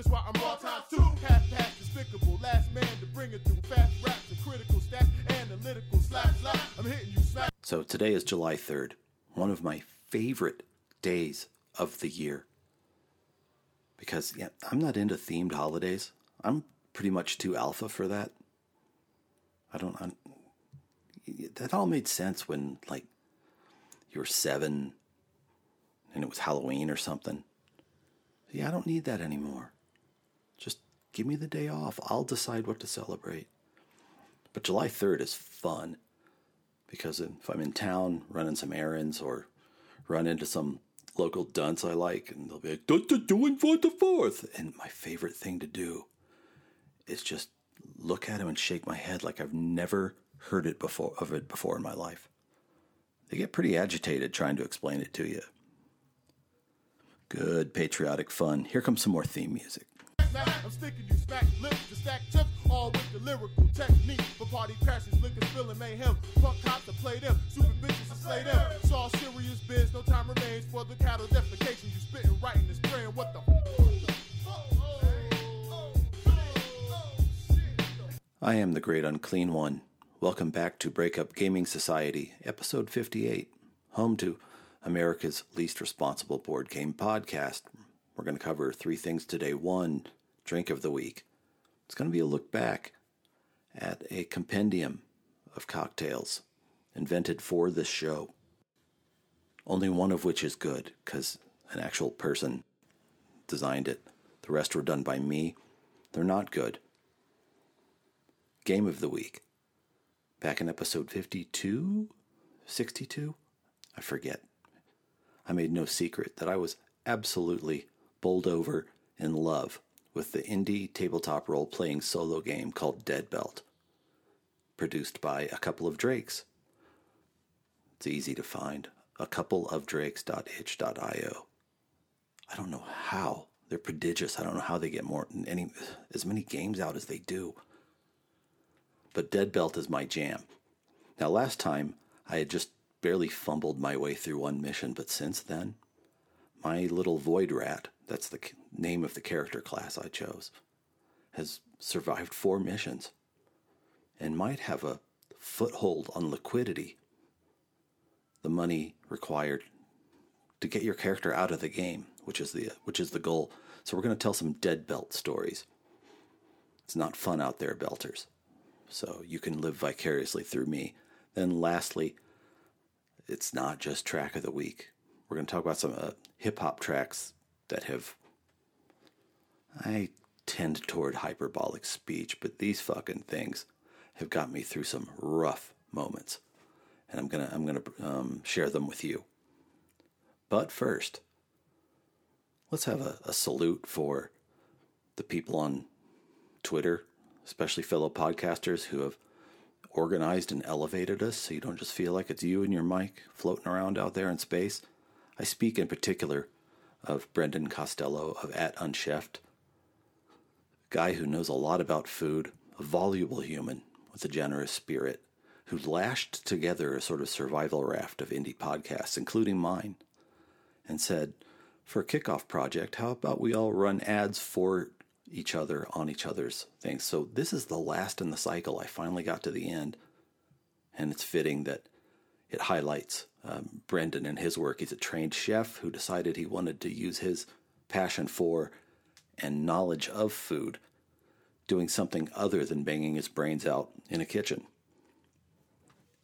That's why I'm all times two. Half past despicable, last man to bring it through. Fast raps and critical stats, analytical slap slap. I'm hitting you smack. So today is July 3rd, one of my favorite days of the year. Because yeah, I'm not into themed holidays. I'm pretty much too alpha for that. I don't. I'm, that all made sense when like you were seven and it was Halloween or something. Yeah, I don't need that anymore. Give me the day off. I'll decide what to celebrate. But July 3rd is fun because if I'm in town running some errands or run into some local dunce I like, and they'll be like, "What you doing for the fourth? And my favorite thing to do is just look at him and shake my head like I've never heard it before of it before in my life. They get pretty agitated trying to explain it to you. Good patriotic fun. Here comes some more theme music. I'm sticking you smack lips to stack all with the lyrical technique. For party crashes, liquor spilling mayhem. Cops to play them, super bitches to slay them. Serious biz, no time remains for the cattle defecation. You spitting what the I am the great unclean one. Welcome back to Breakup Gaming Society, episode 58, home to America's least responsible board game podcast. We're going to cover three things today. One, drink of the week. It's going to be a look back at a compendium of cocktails invented for this show. Only one of which is good because an actual person designed it. The rest were done by me. They're not good. Game of the week. Back in episode 52, 62, I forget. I made no secret that I was absolutely bowled over in love with the indie tabletop role playing solo game called Dead Belt, produced by a couple of Drakes. It's easy to find. A couple of drakes.itch.io. I don't know how. They're prodigious. I don't know how they get more any as many games out as they do. But Dead Belt is my jam. Now last time I had just barely fumbled my way through one mission, but since then, my little void rat, that's the name of the character class I chose, has survived four missions and might have a foothold on liquidity, the money required to get your character out of the game, which is the which is the goal. So we're going to tell some dead belt stories. It's not fun out there, belters. So you can live vicariously through me. Then lastly, it's not just track of the week. We're going to talk about some uh, hip hop tracks that have. I tend toward hyperbolic speech, but these fucking things have got me through some rough moments, and I'm gonna I'm gonna um, share them with you. But first, let's have a, a salute for the people on Twitter, especially fellow podcasters who have organized and elevated us so you don't just feel like it's you and your mic floating around out there in space. I speak in particular of Brendan Costello of At Unchefed, a guy who knows a lot about food, a voluble human with a generous spirit, who lashed together a sort of survival raft of indie podcasts, including mine, and said, for a kickoff project, how about we all run ads for each other on each other's things. So this is the last in the cycle. I finally got to the end, and it's fitting that it highlights um, Brendan and his work. He's a trained chef who decided he wanted to use his passion for and knowledge of food doing something other than banging his brains out in a kitchen.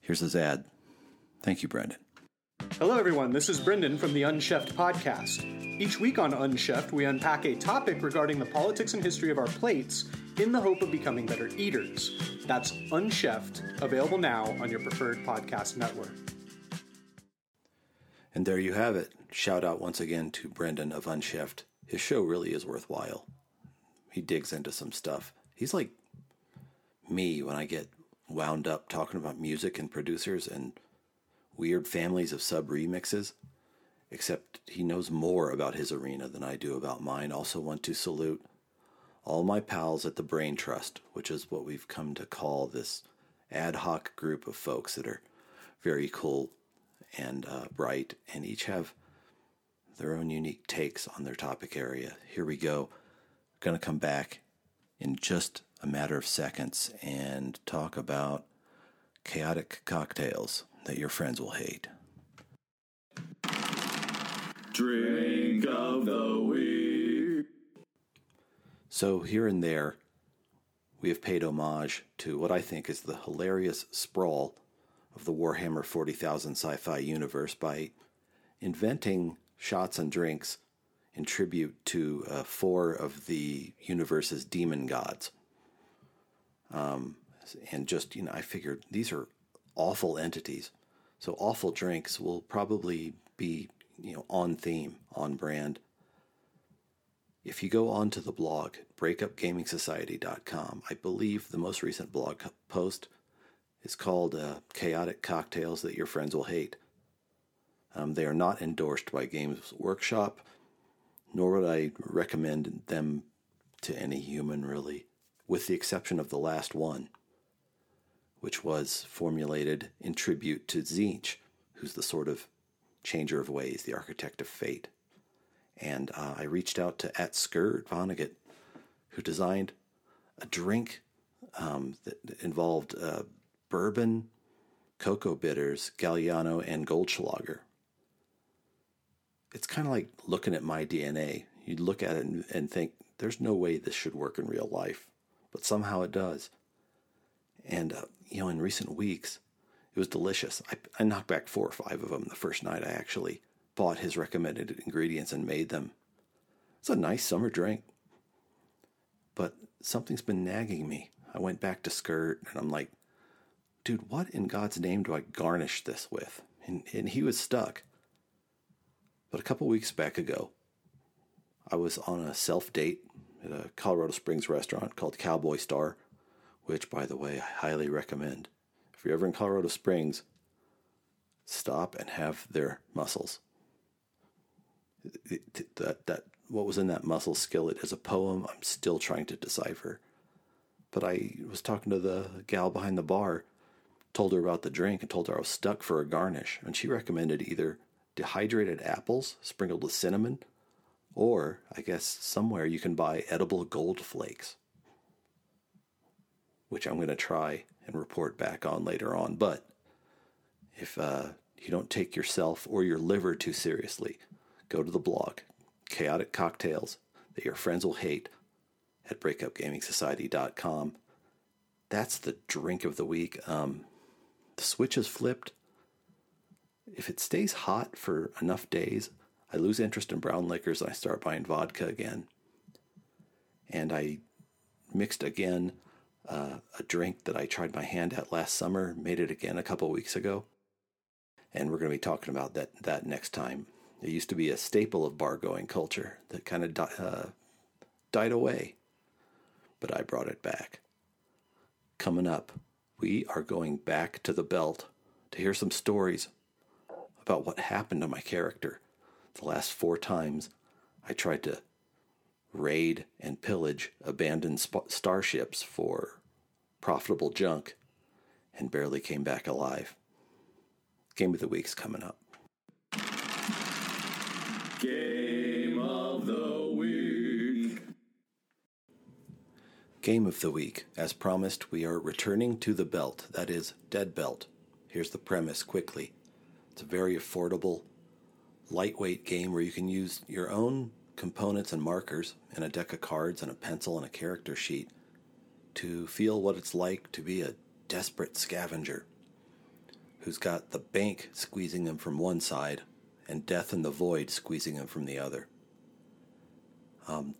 Here's his ad. Thank you, Brendan. Hello, everyone. This is Brendan from the Unchefed podcast. Each week on Unchefed, we unpack a topic regarding the politics and history of our plates in the hope of becoming better eaters. That's Unchefed, available now on your preferred podcast network. And there you have it. Shout out once again to Brendan of Unchefed. His show really is worthwhile. He digs into some stuff. He's like me when I get wound up talking about music and producers and weird families of sub remixes, except he knows more about his arena than I do about mine. Also, want to salute all my pals at the Brain Trust, which is what we've come to call this ad hoc group of folks that are very cool and uh, bright and each have their own unique takes on their topic area. Here we go. going to come back in just a matter of seconds and talk about chaotic cocktails that your friends will hate. Drink of the week. So, here and there, we have paid homage to what I think is the hilarious sprawl of the Warhammer 40,000 sci fi universe by inventing shots and drinks in tribute to uh, four of the universe's demon gods. Um, and just, you know, I figured these are awful entities. So awful drinks will probably be, you know, on theme, on brand. If you go onto the blog, breakupgamingsociety.com, I believe the most recent blog post is called uh, Chaotic Cocktails That Your Friends Will Hate. Um, they are not endorsed by Games Workshop, nor would I recommend them to any human, really, with the exception of the last one, which was formulated in tribute to Tzeentch, who's the sort of changer of ways, the architect of fate. And uh, I reached out to at Vonnegut, who designed a drink um, that involved uh, bourbon, cocoa bitters, Galliano, and Goldschlager it's kind of like looking at my DNA. You look at it and, and think, there's no way this should work in real life, but somehow it does. And, uh, you know, in recent weeks, it was delicious. I, I knocked back four or five of them the first night I actually bought his recommended ingredients and made them. It's a nice summer drink. But something's been nagging me. I went back to Skirt and I'm like, dude, what in God's name do I garnish this with? And, and he was stuck. But a couple weeks back ago, I was on a self date at a Colorado Springs restaurant called Cowboy Star, which, by the way, I highly recommend. If you're ever in Colorado Springs, stop and have their mussels. that, that, what was in that mussel skillet is a poem I'm still trying to decipher. But I was talking to the gal behind the bar, told her about the drink, and told her I was stuck for a garnish, and she recommended either dehydrated apples sprinkled with cinnamon, or I guess somewhere you can buy edible gold flakes, which I'm going to try and report back on later on. But if uh, you don't take yourself or your liver too seriously, go to the blog, Chaotic Cocktails That Your Friends Will Hate, at breakupgamingsociety.com. That's the drink of the week. Um, the switch is flipped if it stays hot for enough days, I lose interest in brown liquors and I start buying vodka again. And I mixed again uh, a drink that I tried my hand at last summer, made it again a couple weeks ago. And we're going to be talking about that, that next time. It used to be a staple of bar going culture that kind of di- uh, died away, but I brought it back. Coming up, we are going back to the belt to hear some stories about what happened to my character. The last four times I tried to raid and pillage abandoned sp- starships for profitable junk and barely came back alive. Game of the Week's coming up. Game of the Week. Game of the Week. As promised, we are returning to the belt, that is, Dead Belt. Here's the premise quickly. It's a very affordable, lightweight game where you can use your own components and markers and a deck of cards and a pencil and a character sheet to feel what it's like to be a desperate scavenger who's got the bank squeezing him from one side and death in the void squeezing him from the other. Um,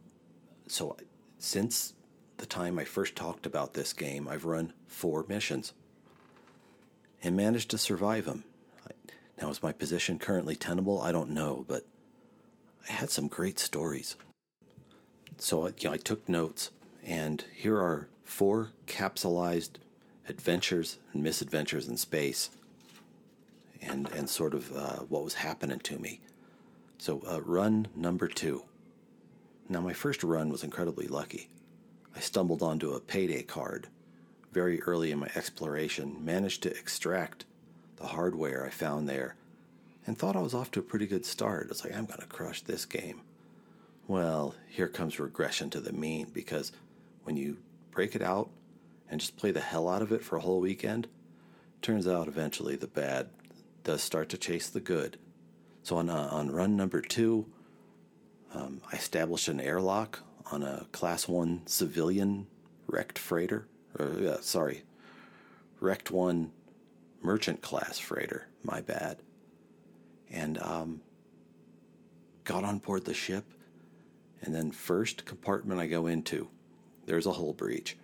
so, since the time I first talked about this game, I've run four missions and managed to survive them now, is my position currently tenable? I don't know, but I had some great stories. So you know, I took notes, and here are four capsulized adventures and misadventures in space, and and sort of uh, what was happening to me. So uh, run number two. Now my first run was incredibly lucky. I stumbled onto a payday card very early in my exploration, managed to extract the hardware I found there and thought I was off to a pretty good start. I was like, I'm going to crush this game. Well, here comes regression to the mean because when you break it out and just play the hell out of it for a whole weekend, turns out eventually the bad does start to chase the good. So on uh, on run number two, um, I established an airlock on a class one civilian wrecked freighter. Or, uh, sorry, wrecked one merchant class freighter. My bad. And um, got on board the ship, and then first compartment I go into, there's a hull breach,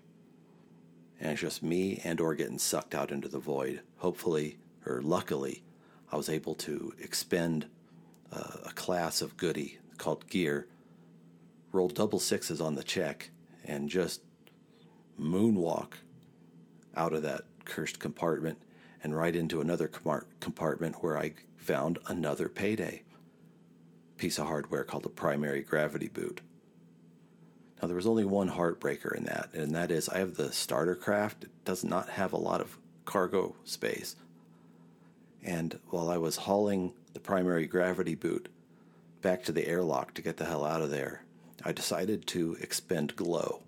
and it's just me and or getting sucked out into the void. Hopefully, or luckily, I was able to expend uh, a class of goody called gear, roll double sixes on the check, and just moonwalk out of that cursed compartment and right into another compartment where I found another payday piece of hardware called the primary gravity boot. Now, there was only one heartbreaker in that, and that is I have the starter craft. It does not have a lot of cargo space. And while I was hauling the primary gravity boot back to the airlock to get the hell out of there, I decided to expend glow.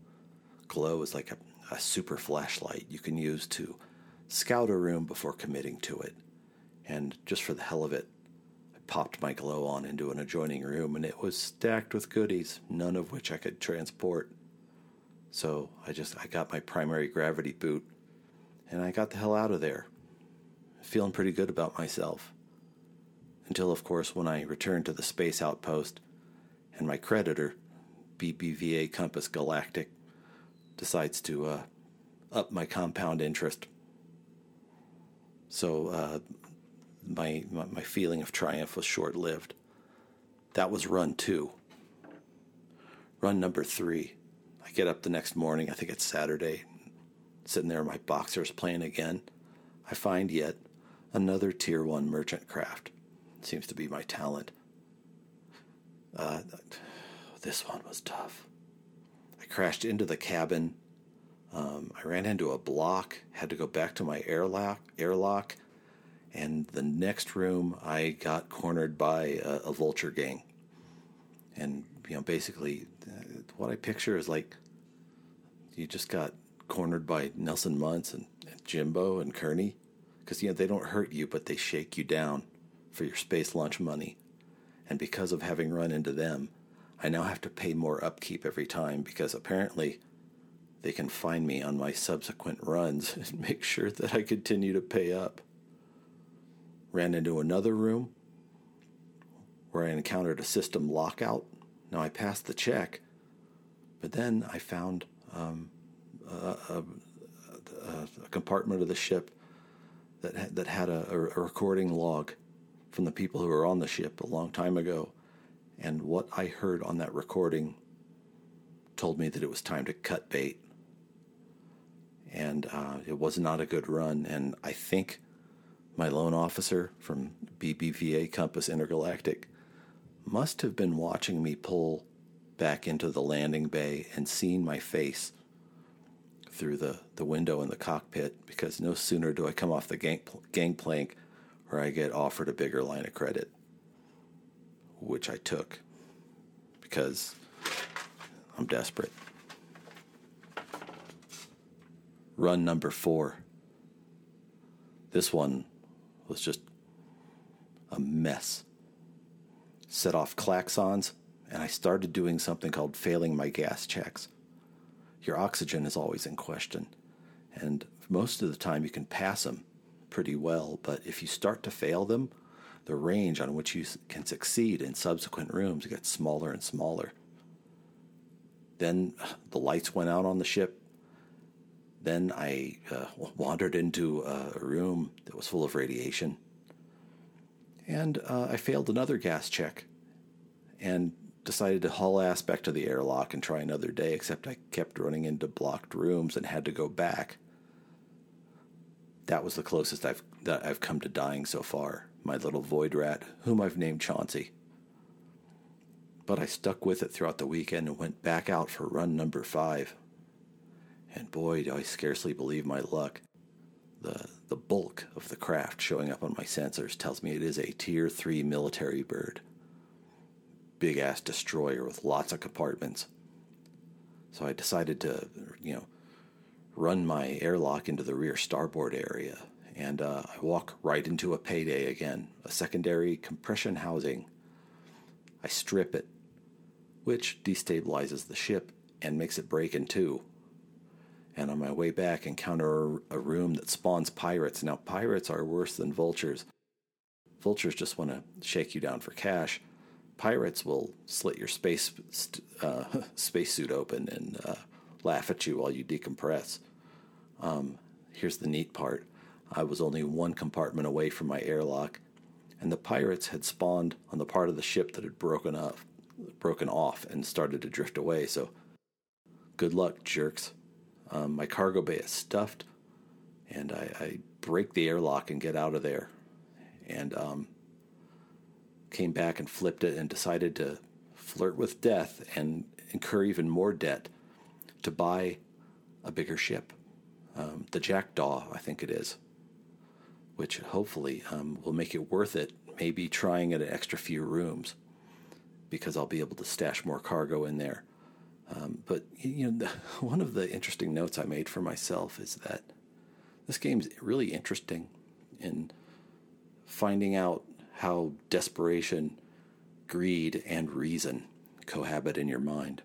Glow is like a, a super flashlight you can use to scout a room before committing to it. And just for the hell of it, I popped my glow on into an adjoining room and it was stacked with goodies, none of which I could transport. So I just I got my primary gravity boot and I got the hell out of there. Feeling pretty good about myself. Until of course when I returned to the space outpost and my creditor, BBVA Compass Galactic, decides to uh, up my compound interest so uh, my, my, feeling of triumph was short lived. That was run two. Run number three. I get up the next morning. I think it's Saturday. Sitting there my boxers playing again. I find yet another tier one merchant craft. Seems to be my talent. Uh, this one was tough. I crashed into the cabin um, I ran into a block, had to go back to my airlock, airlock, and the next room I got cornered by a, a vulture gang. And you know, basically, uh, what I picture is like you just got cornered by Nelson Muntz and, and Jimbo and Kearney, because you know they don't hurt you, but they shake you down for your space launch money. And because of having run into them, I now have to pay more upkeep every time because apparently they can find me on my subsequent runs and make sure that I continue to pay up. Ran into another room where I encountered a system lockout. Now I passed the check, but then I found um, a, a, a, compartment of the ship that had, that had a, a recording log from the people who were on the ship a long time ago. And what I heard on that recording told me that it was time to cut bait and uh, it was not a good run. And I think my loan officer from BBVA Compass Intergalactic must have been watching me pull back into the landing bay and seeing my face through the, the window in the cockpit because no sooner do I come off the gang, gangplank or I get offered a bigger line of credit, which I took because I'm desperate. Run number four. This one was just a mess. Set off klaxons, and I started doing something called failing my gas checks. Your oxygen is always in question, and most of the time you can pass them pretty well, but if you start to fail them, the range on which you can succeed in subsequent rooms gets smaller and smaller. Then the lights went out on the ship, then I uh, wandered into a room that was full of radiation. And uh, I failed another gas check and decided to haul ass back to the airlock and try another day, except I kept running into blocked rooms and had to go back. That was the closest I've, that I've come to dying so far, my little void rat, whom I've named Chauncey. But I stuck with it throughout the weekend and went back out for run number five and boy, do I scarcely believe my luck. The, the bulk of the craft showing up on my sensors tells me it is a Tier 3 military bird. big ass destroyer with lots of compartments. So I decided to, you know, run my airlock into the rear starboard area, and uh, I walk right into a payday again, a secondary compression housing. I strip it, which destabilizes the ship and makes it break in two. And on my way back, encounter a room that spawns pirates. Now, pirates are worse than vultures. Vultures just want to shake you down for cash. Pirates will slit your space uh, spacesuit open and uh, laugh at you while you decompress. Um, here's the neat part I was only one compartment away from my airlock, and the pirates had spawned on the part of the ship that had broken up, broken off, and started to drift away. So, good luck, jerks. Um, my cargo bay is stuffed, and I, I, break the airlock and get out of there. And um, came back and flipped it and decided to flirt with death and incur even more debt to buy a bigger ship. Um, the Jackdaw, I think it is, which hopefully um, will make it worth it, maybe trying it an extra few rooms because I'll be able to stash more cargo in there. Um, but you know, the, one of the interesting notes I made for myself is that this game's really interesting in finding out how desperation, greed, and reason cohabit in your mind.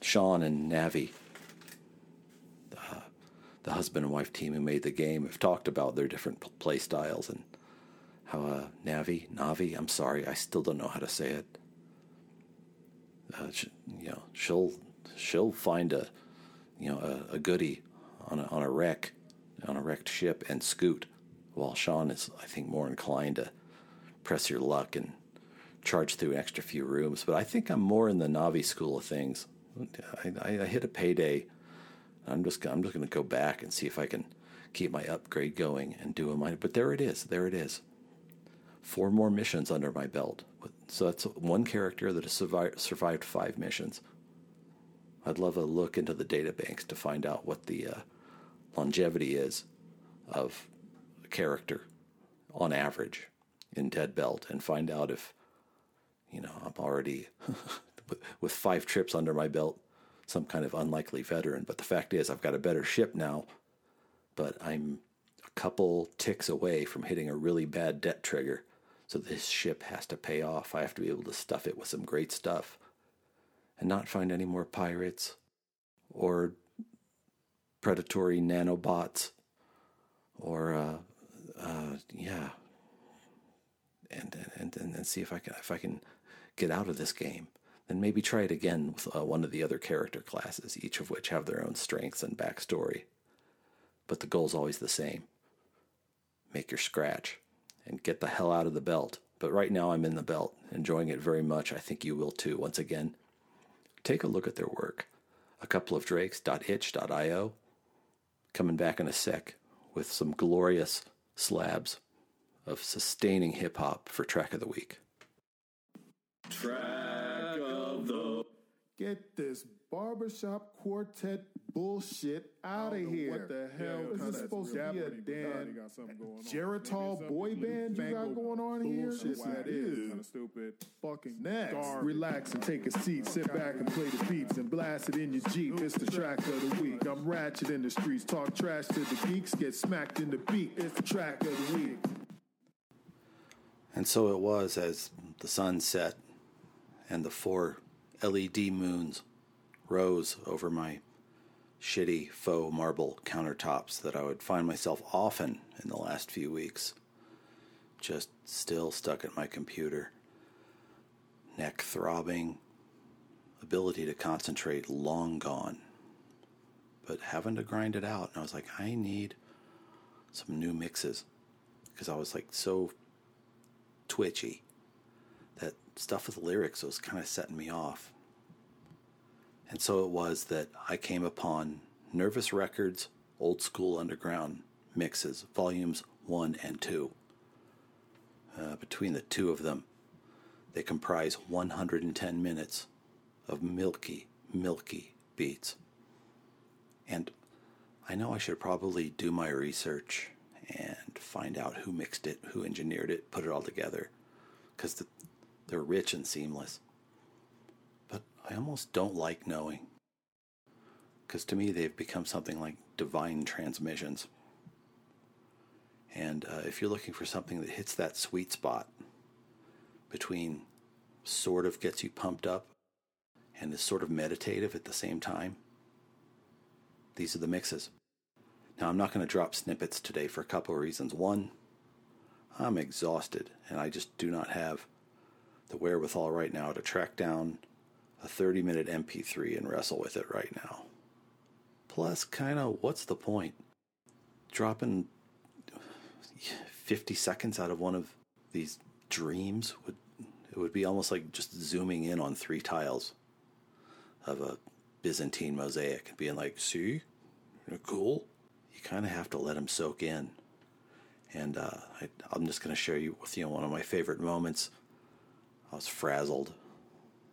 Sean and Navi, the, the husband and wife team who made the game, have talked about their different play styles and how uh, Navi, Navi, I'm sorry, I still don't know how to say it. Uh, she, you know, she'll she'll find a you know a, a goodie on a, on a wreck on a wrecked ship and scoot, while Sean is I think more inclined to press your luck and charge through an extra few rooms. But I think I'm more in the Navi school of things. I, I hit a payday. I'm just I'm just going to go back and see if I can keep my upgrade going and do a minor. But there it is. There it is. Four more missions under my belt. So that's one character that has survived, five missions. I'd love a look into the databanks to find out what the uh, longevity is of a character on average in Dead Belt and find out if, you know, I'm already with five trips under my belt, some kind of unlikely veteran. But the fact is, I've got a better ship now, but I'm a couple ticks away from hitting a really bad debt trigger. So this ship has to pay off. I have to be able to stuff it with some great stuff and not find any more pirates or predatory nanobots or uh, uh, yeah and, and and and see if I can if I can get out of this game then maybe try it again with uh, one of the other character classes, each of which have their own strengths and backstory. But the goal's always the same make your scratch and get the hell out of the belt. But right now I'm in the belt, enjoying it very much. I think you will too. Once again, take a look at their work. A couple of drakes.itch.io. Coming back in a sec with some glorious slabs of sustaining hip hop for track of the week. Track of the. Get this barbershop quartet bullshit out of here. What the hell? Is this supposed to be a dapper. damn got something. Geritol boy band you got going on here? bullshit Listen, that ew. is kind of stupid. Fucking Next, garbage. relax and take a seat. Sit back and play the beats and blast it in your Jeep. It's the track of the week. I'm ratchet in the streets. Talk trash to the geeks. Get smacked in the beat. It's the track of the week. And so it was as the sun set and the four LED moons rose over my shitty faux marble countertops that I would find myself often in the last few weeks, just still stuck at my computer, neck throbbing, ability to concentrate long gone, but having to grind it out. And I was like, I need some new mixes because I was like so twitchy that stuff with lyrics was kind of setting me off. And so it was that I came upon Nervous Records Old School Underground mixes, volumes 1 and 2. Uh, between the two of them, they comprise 110 minutes of milky, milky beats. And I know I should probably do my research and find out who mixed it, who engineered it, put it all together, because the, they're rich and seamless. I almost don't like knowing. Because to me, they've become something like divine transmissions. And uh, if you're looking for something that hits that sweet spot between sort of gets you pumped up and is sort of meditative at the same time, these are the mixes. Now, I'm not going to drop snippets today for a couple of reasons. One, I'm exhausted and I just do not have the wherewithal right now to track down a 30 minute MP3 and wrestle with it right now. Plus, kind of, what's the point? Dropping 50 seconds out of one of these dreams would it would be almost like just zooming in on three tiles of a Byzantine mosaic and being like, see, cool. You kind of have to let them soak in. And uh, I, I'm just going to share you with you one of my favorite moments. I was frazzled,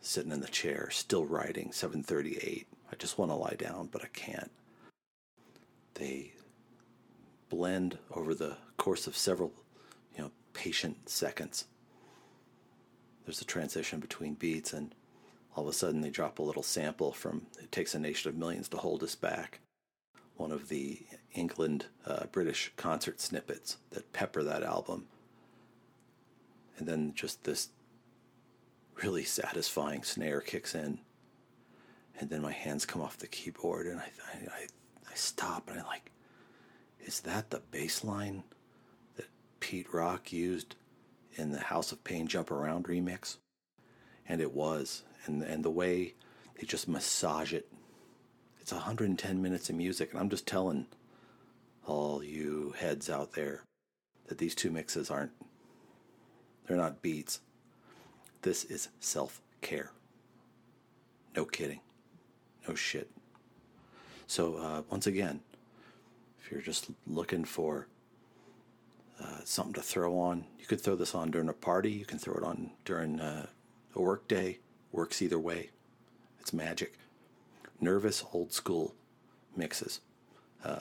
sitting in the chair, still writing, 7:38. I just want to lie down, but I can't. They blend over the course of several, you know, patient seconds. There's a transition between beats, and all of a sudden they drop a little sample from "It Takes a Nation of Millions to Hold Us Back," one of the England uh, British concert snippets that pepper that album, and then just this really satisfying snare kicks in, and then my hands come off the keyboard, and I I, I stop and I like is that the bass line that Pete Rock used in the House of Pain Jump Around remix? And it was. And, and the way they just massage it. It's 110 minutes of music. And I'm just telling all you heads out there that these two mixes aren't, they're not beats. This is self care. No kidding. No shit. So, uh, once again, if you're just looking for uh, something to throw on, you could throw this on during a party. You can throw it on during uh, a work day. Works either way. It's magic. Nervous old school mixes. Uh,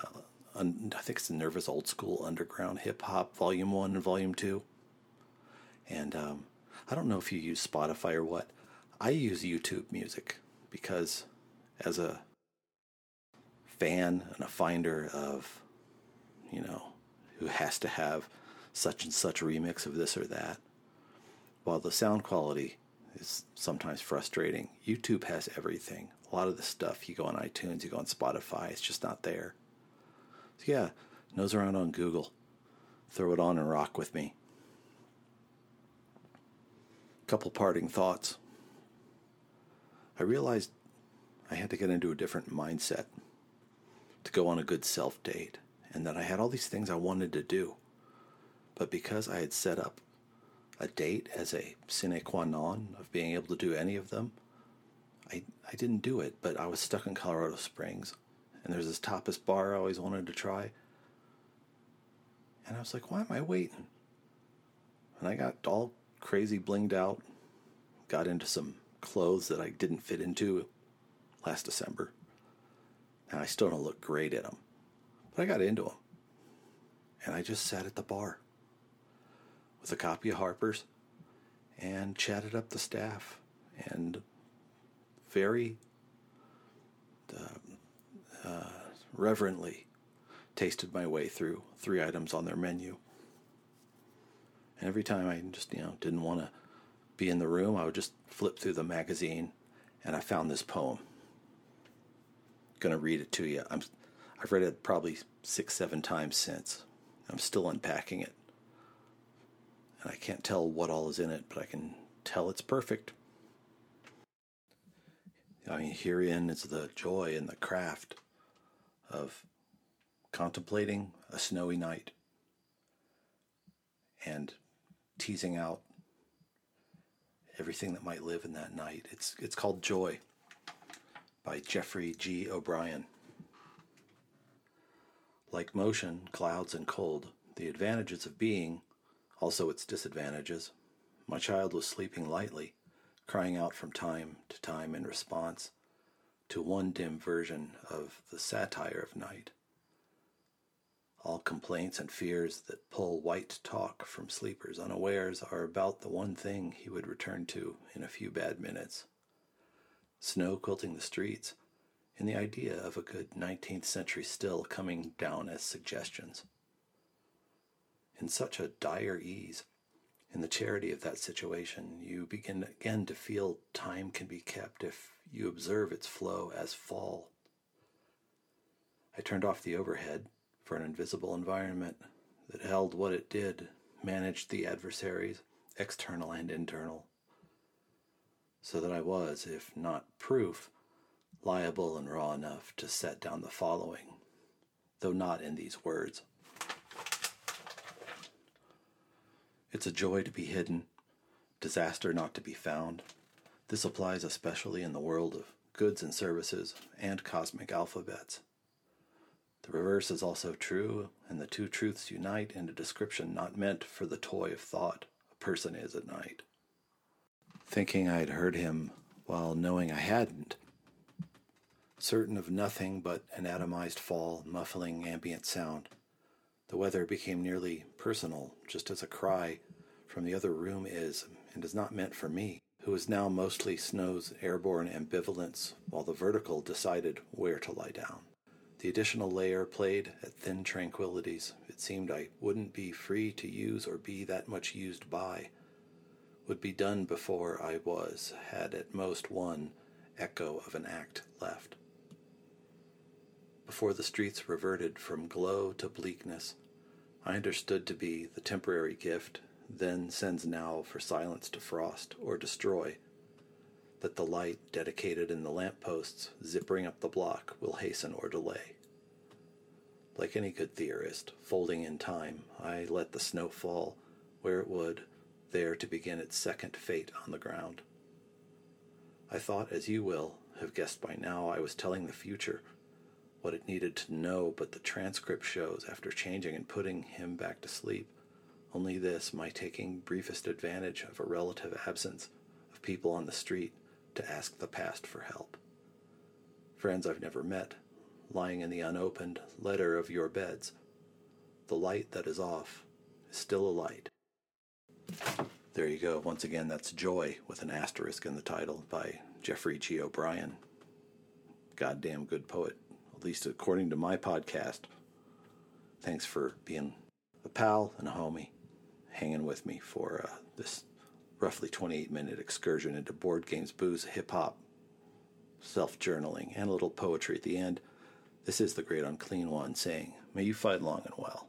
I think it's Nervous Old School Underground Hip Hop Volume 1 and Volume 2. And um, I don't know if you use Spotify or what. I use YouTube Music because as a fan and a finder of, you know, who has to have such and such remix of this or that. While the sound quality is sometimes frustrating, YouTube has everything. A lot of the stuff you go on iTunes, you go on Spotify, it's just not there. So yeah, nose around on Google. Throw it on and rock with me. Couple parting thoughts. I realized I had to get into a different mindset to go on a good self date, and that I had all these things I wanted to do. But because I had set up a date as a sine qua non of being able to do any of them, I, I didn't do it. But I was stuck in Colorado Springs, and there's this tapas bar I always wanted to try. And I was like, why am I waiting? And I got all crazy blinged out, got into some clothes that I didn't fit into last December. And I still don't look great in them. But I got into them. And I just sat at the bar with a copy of Harper's and chatted up the staff and very uh, uh, reverently tasted my way through three items on their menu. And every time I just, you know, didn't want to be in the room, I would just flip through the magazine and I found this poem going to read it to you. I'm, I've read it probably six, seven times since. I'm still unpacking it. And I can't tell what all is in it, but I can tell it's perfect. I mean, herein is the joy and the craft of contemplating a snowy night and teasing out everything that might live in that night. It's, it's called joy by Geoffrey G. O'Brien. Like motion, clouds, and cold, the advantages of being, also its disadvantages. My child was sleeping lightly, crying out from time to time in response to one dim version of the satire of night. All complaints and fears that pull white talk from sleepers unawares are about the one thing he would return to in a few bad minutes snow quilting the streets, and the idea of a good 19th century still coming down as suggestions. In such a dire ease, in the charity of that situation, you begin again to feel time can be kept if you observe its flow as fall. I turned off the overhead for an invisible environment that held what it did, managed the adversaries, external and internal, so that I was, if not proof, liable and raw enough to set down the following, though not in these words. It's a joy to be hidden, disaster not to be found. This applies especially in the world of goods and services and cosmic alphabets. The reverse is also true, and the two truths unite in a description not meant for the toy of thought a person is at night. Thinking I had heard him while knowing I hadn't, certain of nothing but an atomized fall muffling ambient sound, the weather became nearly personal, just as a cry from the other room is and is not meant for me, who is now mostly Snow's airborne ambivalence, while the vertical decided where to lie down. The additional layer played at thin tranquillities. It seemed I wouldn't be free to use or be that much used by. Would be done before I was, had at most one echo of an act left. Before the streets reverted from glow to bleakness, I understood to be the temporary gift, then sends now for silence to frost or destroy, that the light dedicated in the lamp posts zippering up the block will hasten or delay. Like any good theorist, folding in time, I let the snow fall where it would, there to begin its second fate on the ground. I thought, as you will have guessed by now, I was telling the future what it needed to know, but the transcript shows, after changing and putting him back to sleep, only this my taking briefest advantage of a relative absence of people on the street to ask the past for help. Friends I've never met, lying in the unopened letter of your beds. The light that is off is still a light. There you go. Once again, that's Joy with an asterisk in the title by Geoffrey G. O'Brien. Goddamn good poet at least according to my podcast. Thanks for being a pal and a homie, hanging with me for uh, this roughly 28 minute excursion into board games, booze, hip hop, self journaling, and a little poetry at the end. This is the great unclean one saying, May you fight long and well.